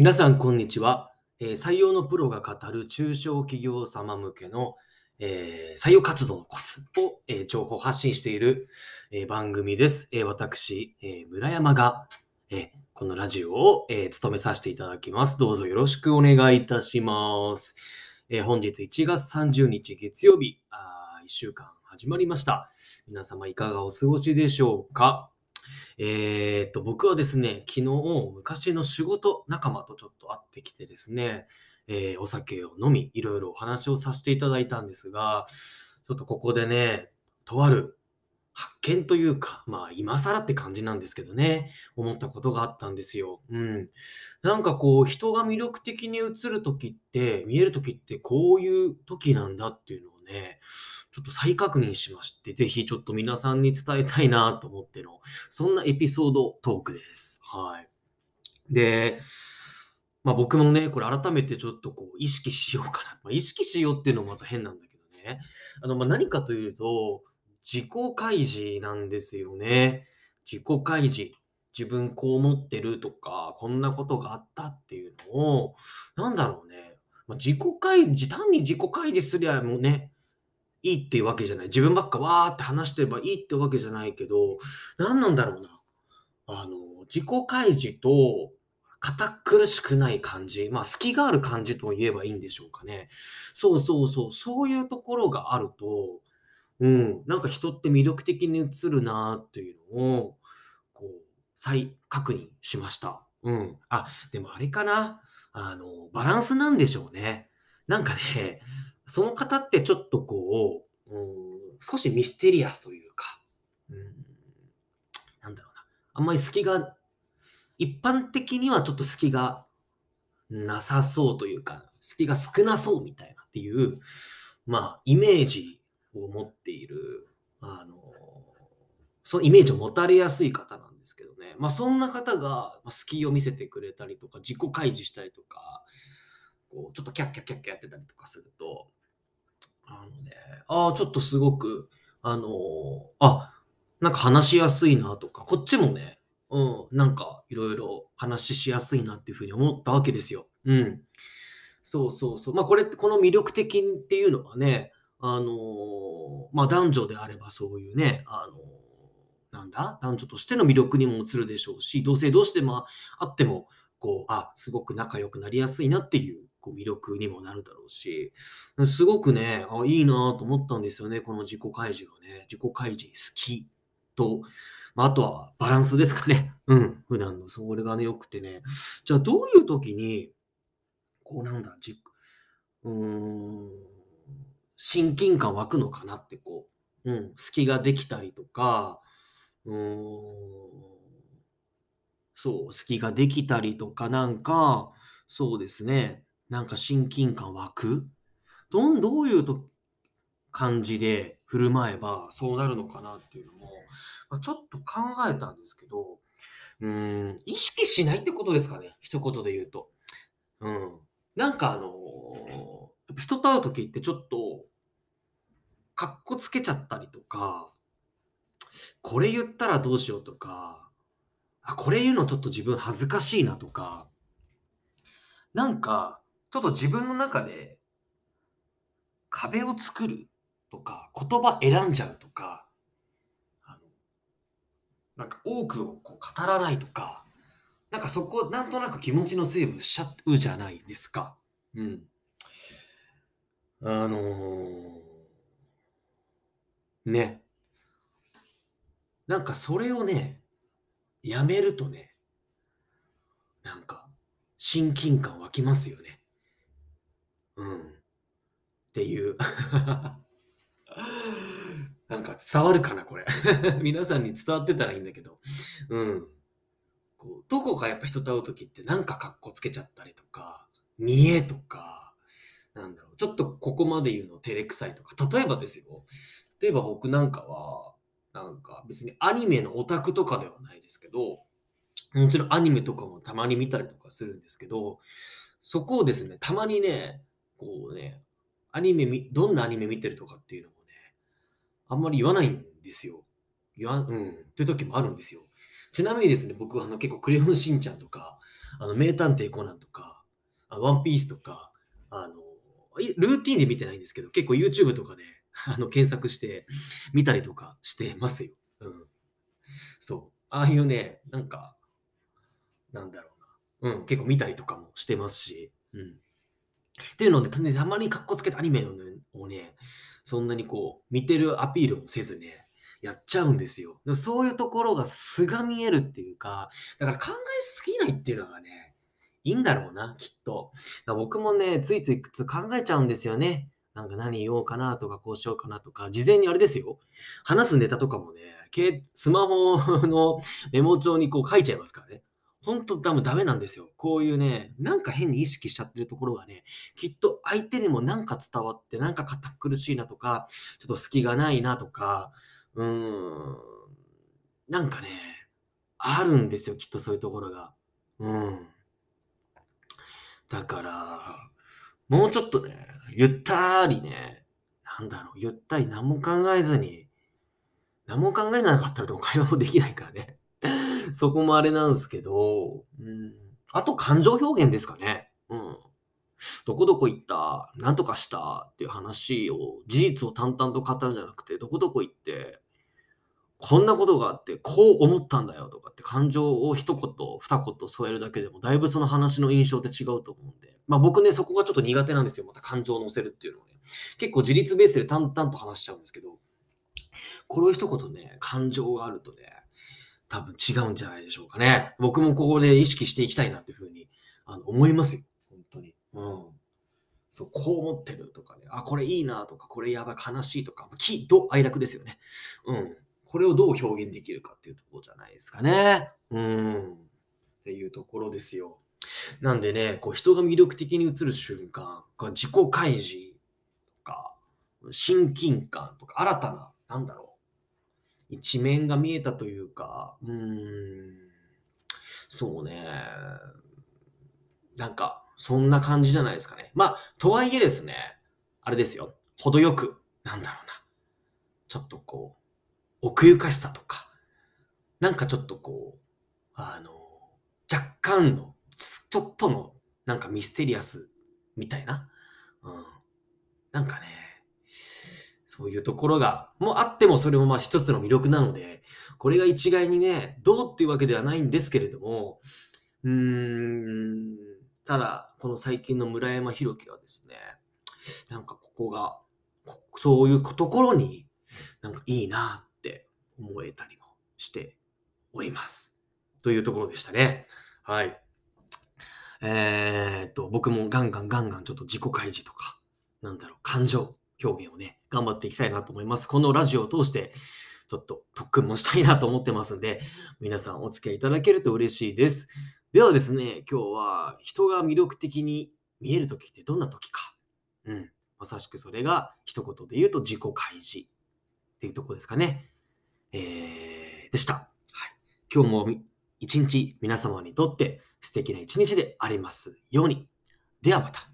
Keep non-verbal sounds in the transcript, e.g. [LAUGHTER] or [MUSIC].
皆さん、こんにちは。えー採用のプロが語る中小企業様向けの、えー採用活動のコツを、えー情報発信している、えー番組です。えー私、えー村山が、えーこのラジオを、えー務めさせていただきます。どうぞよろしくお願いいたします。えー本日1月30日月曜日、あ1週間始まりました。皆様いかがお過ごしでしょうか？えーっと、僕はですね、昨日、昔の仕事仲間とちょっと会ってきてですね、えーお酒を飲み、いろいろお話をさせていただいたんですが、ちょっとここでね、とある発見というか、まあ、今更って感じなんですけどね、思ったことがあったんですよ。うん。なんかこう、人が魅力的に映るときって、見えるときって、こういう時なんだっていうのをね、ちょっと再確認しまして、ぜひちょっと皆さんに伝えたいなと思っての、そんなエピソードトークです。はい。で、まあ僕もね、これ改めてちょっとこう意識しようかな。[LAUGHS] まあ、意識しようっていうのもまた変なんだけどね。あの、ま何かというと、自己開示なんですよね。自己開示。自分こう思ってるとか、こんなことがあったっていうのを、なんだろうね。まあ、自己開示、単に自己開示すりゃもうね、いいっていうわけじゃない。自分ばっかわーって話してればいいってわけじゃないけど、何なんだろうな。あの、自己開示と、堅苦しくない感じ。まあ、隙がある感じと言えばいいんでしょうかね。そうそうそう。そういうところがあると、うん、なんか人って魅力的に映るなっていうのを、こう、再確認しました。うん。あ、でもあれかな。あの、バランスなんでしょうね。なんかね、その方ってちょっとこう、うん、少しミステリアスというか、うん、なんだろうな。あんまり隙が、一般的にはちょっと隙がなさそうというか、隙が少なそうみたいなっていう、まあ、イメージを持っている、あの、そのイメージを持たれやすい方なんですけどね。まあ、そんな方が隙を見せてくれたりとか、自己開示したりとか、こうちょっとキャッキャッキャッキャやってたりとかする、ああ、ちょっとすごく、あのあ、なんか話しやすいなとか、こっちもね、うん、なんかいろいろ話しやすいなっていうふうに思ったわけですよ。うん。そうそうそう。まあこれってこの魅力的っていうのはね、あのまあ男女であればそういうね、あのなんだ？男女としての魅力にも映るでしょうし、同性同士でもあっても、こう、あ、すごく仲良くなりやすいなっていうこう魅力にもなるだろうし、すごくね、あ、いいなと思ったんですよね、この自己開示がね。自己開示好きと、まあ、あとはバランスですかね。うん、普段のそれがね、良くてね。じゃあどういう時に、こうなんだ、じうーん、親近感湧くのかなって、こう、うん、隙ができたりとか、うん、そう、隙ができたりとか、なんか、そうですね、なんか親近感湧く？どん、どういうと感じで振る舞えばそうなるのかなっていうのも、まあ、ちょっと考えたんですけど、うん、意識しないってことですかね、一言で言うと。うん。なんかあのやっぱ人と会う時ってちょっと、かっこつけちゃったりとか、これ言ったらどうしようとか、あ、これ言うのちょっと自分恥ずかしいなとか、なんか、ちょっと自分の中で壁を作るとか、言葉選んじゃうとか、あのなんか多くをこう語らないとか、なんかそこ、なんとなく気持ちのセーブしちゃうじゃないですか。うん。あのーね。なんかそれをね、やめるとね、なんか親近感湧きますよね。っていう。[LAUGHS] なんか伝わるかな、これ。[LAUGHS] 皆さんに伝わってたらいいんだけど。うん。こうどこかやっぱ人と会う時ってなんか格好つけちゃったりとか、見えとか、なんだろう、ちょっとここまで言うの照れくさいとか、例えばですよ。例えば僕なんかは、なんか別にアニメのオタクとかではないですけど、もちろんアニメとかもたまに見たりとかするんですけど、そこをですね、たまにね、こうね、アニメ、どんなアニメ見てるとかっていうのもね、あんまり言わないんですよ。言わ、うん、という時もあるんですよ。ちなみにですね、僕はあの結構クレヨンしんちゃんとか、あの名探偵コナンとか、あワンピースとか、あの、ルーティンで見てないんですけど、結構 YouTube とかで [LAUGHS] あの検索して見たりとかしてますよ。うん。そう。ああいうね、なんか、なんだろうな。うん、結構見たりとかもしてますし。うん。っていうので、ね、たまにかっこつけたアニメをね、そんなにこう、見てるアピールもせずね、やっちゃうんですよ。でもそういうところが素が見えるっていうか、だから考えすぎないっていうのがね、いいんだろうな、きっと。僕もね、ついつい考えちゃうんですよね。なんか何言おうかなとか、こうしようかなとか、事前にあれですよ。話すネタとかもね、スマホのメモ帳にこう書いちゃいますからね。本当多分ダメなんですよ。こういうね、なんか変に意識しちゃってるところがね、きっと相手にもなんか伝わって、なんか堅苦しいなとか、ちょっと隙がないなとか、うーん、なんかね、あるんですよ、きっとそういうところが。うん。だから、もうちょっとね、ゆったりね、なんだろう、ゆったり何も考えずに、何も考えなかったらでも会話もできないからね。そこもあれなんですけど、うん。あと感情表現ですかね。うん。どこどこ行った、なんとかしたっていう話を、事実を淡々と語るんじゃなくて、どこどこ行って、こんなことがあって、こう思ったんだよとかって感情を一言、二言添えるだけでも、だいぶその話の印象って違うと思うんで、まあ僕ね、そこがちょっと苦手なんですよ。また感情を乗せるっていうのはね。結構自立ベースで淡々と話しちゃうんですけど、これ一言ね、感情があるとね、多分違うんじゃないでしょうかね。僕もここで意識していきたいなっていうふうにあの思いますよ。本当に。うん。そう、こう思ってるとかね、あ、これいいなとか、これやばい、悲しいとか、喜怒哀楽ですよね。うん。これをどう表現できるかっていうところじゃないですかね。うん。っていうところですよ。なんでね、こう人が魅力的に映る瞬間、自己開示とか、親近感とか、新たな、なんだろう、一面が見えたというか、うん、そうね、なんか、そんな感じじゃないですかね。まあ、とはいえですね、あれですよ、程よく、なんだろうな、ちょっとこう、奥ゆかしさとか、なんかちょっとこう、あの、若干の、ちょっとの、なんかミステリアスみたいな、うん。なんかね、そういうところが、もあってもそれもまあ一つの魅力なので、これが一概にね、どうっていうわけではないんですけれども、うーん、ただ、この最近の村山弘樹がですね、なんかここが、そういうところに、なんかいいなって思えたりもしております。というところでしたね。はい。えー、っと、僕もガンガンガンガンちょっと自己開示とか、なんだろう、感情表現をね、頑張っていきたいなと思います。このラジオを通して、ちょっと特訓もしたいなと思ってますんで、皆さんお付き合いいただけると嬉しいです。ではですね、今日は人が魅力的に見える時ってどんな時か。うん。まさしくそれが一言で言うと自己開示っていうところですかね。えー、でした。はい。今日も一日皆様にとって素敵な一日でありますように。ではまた。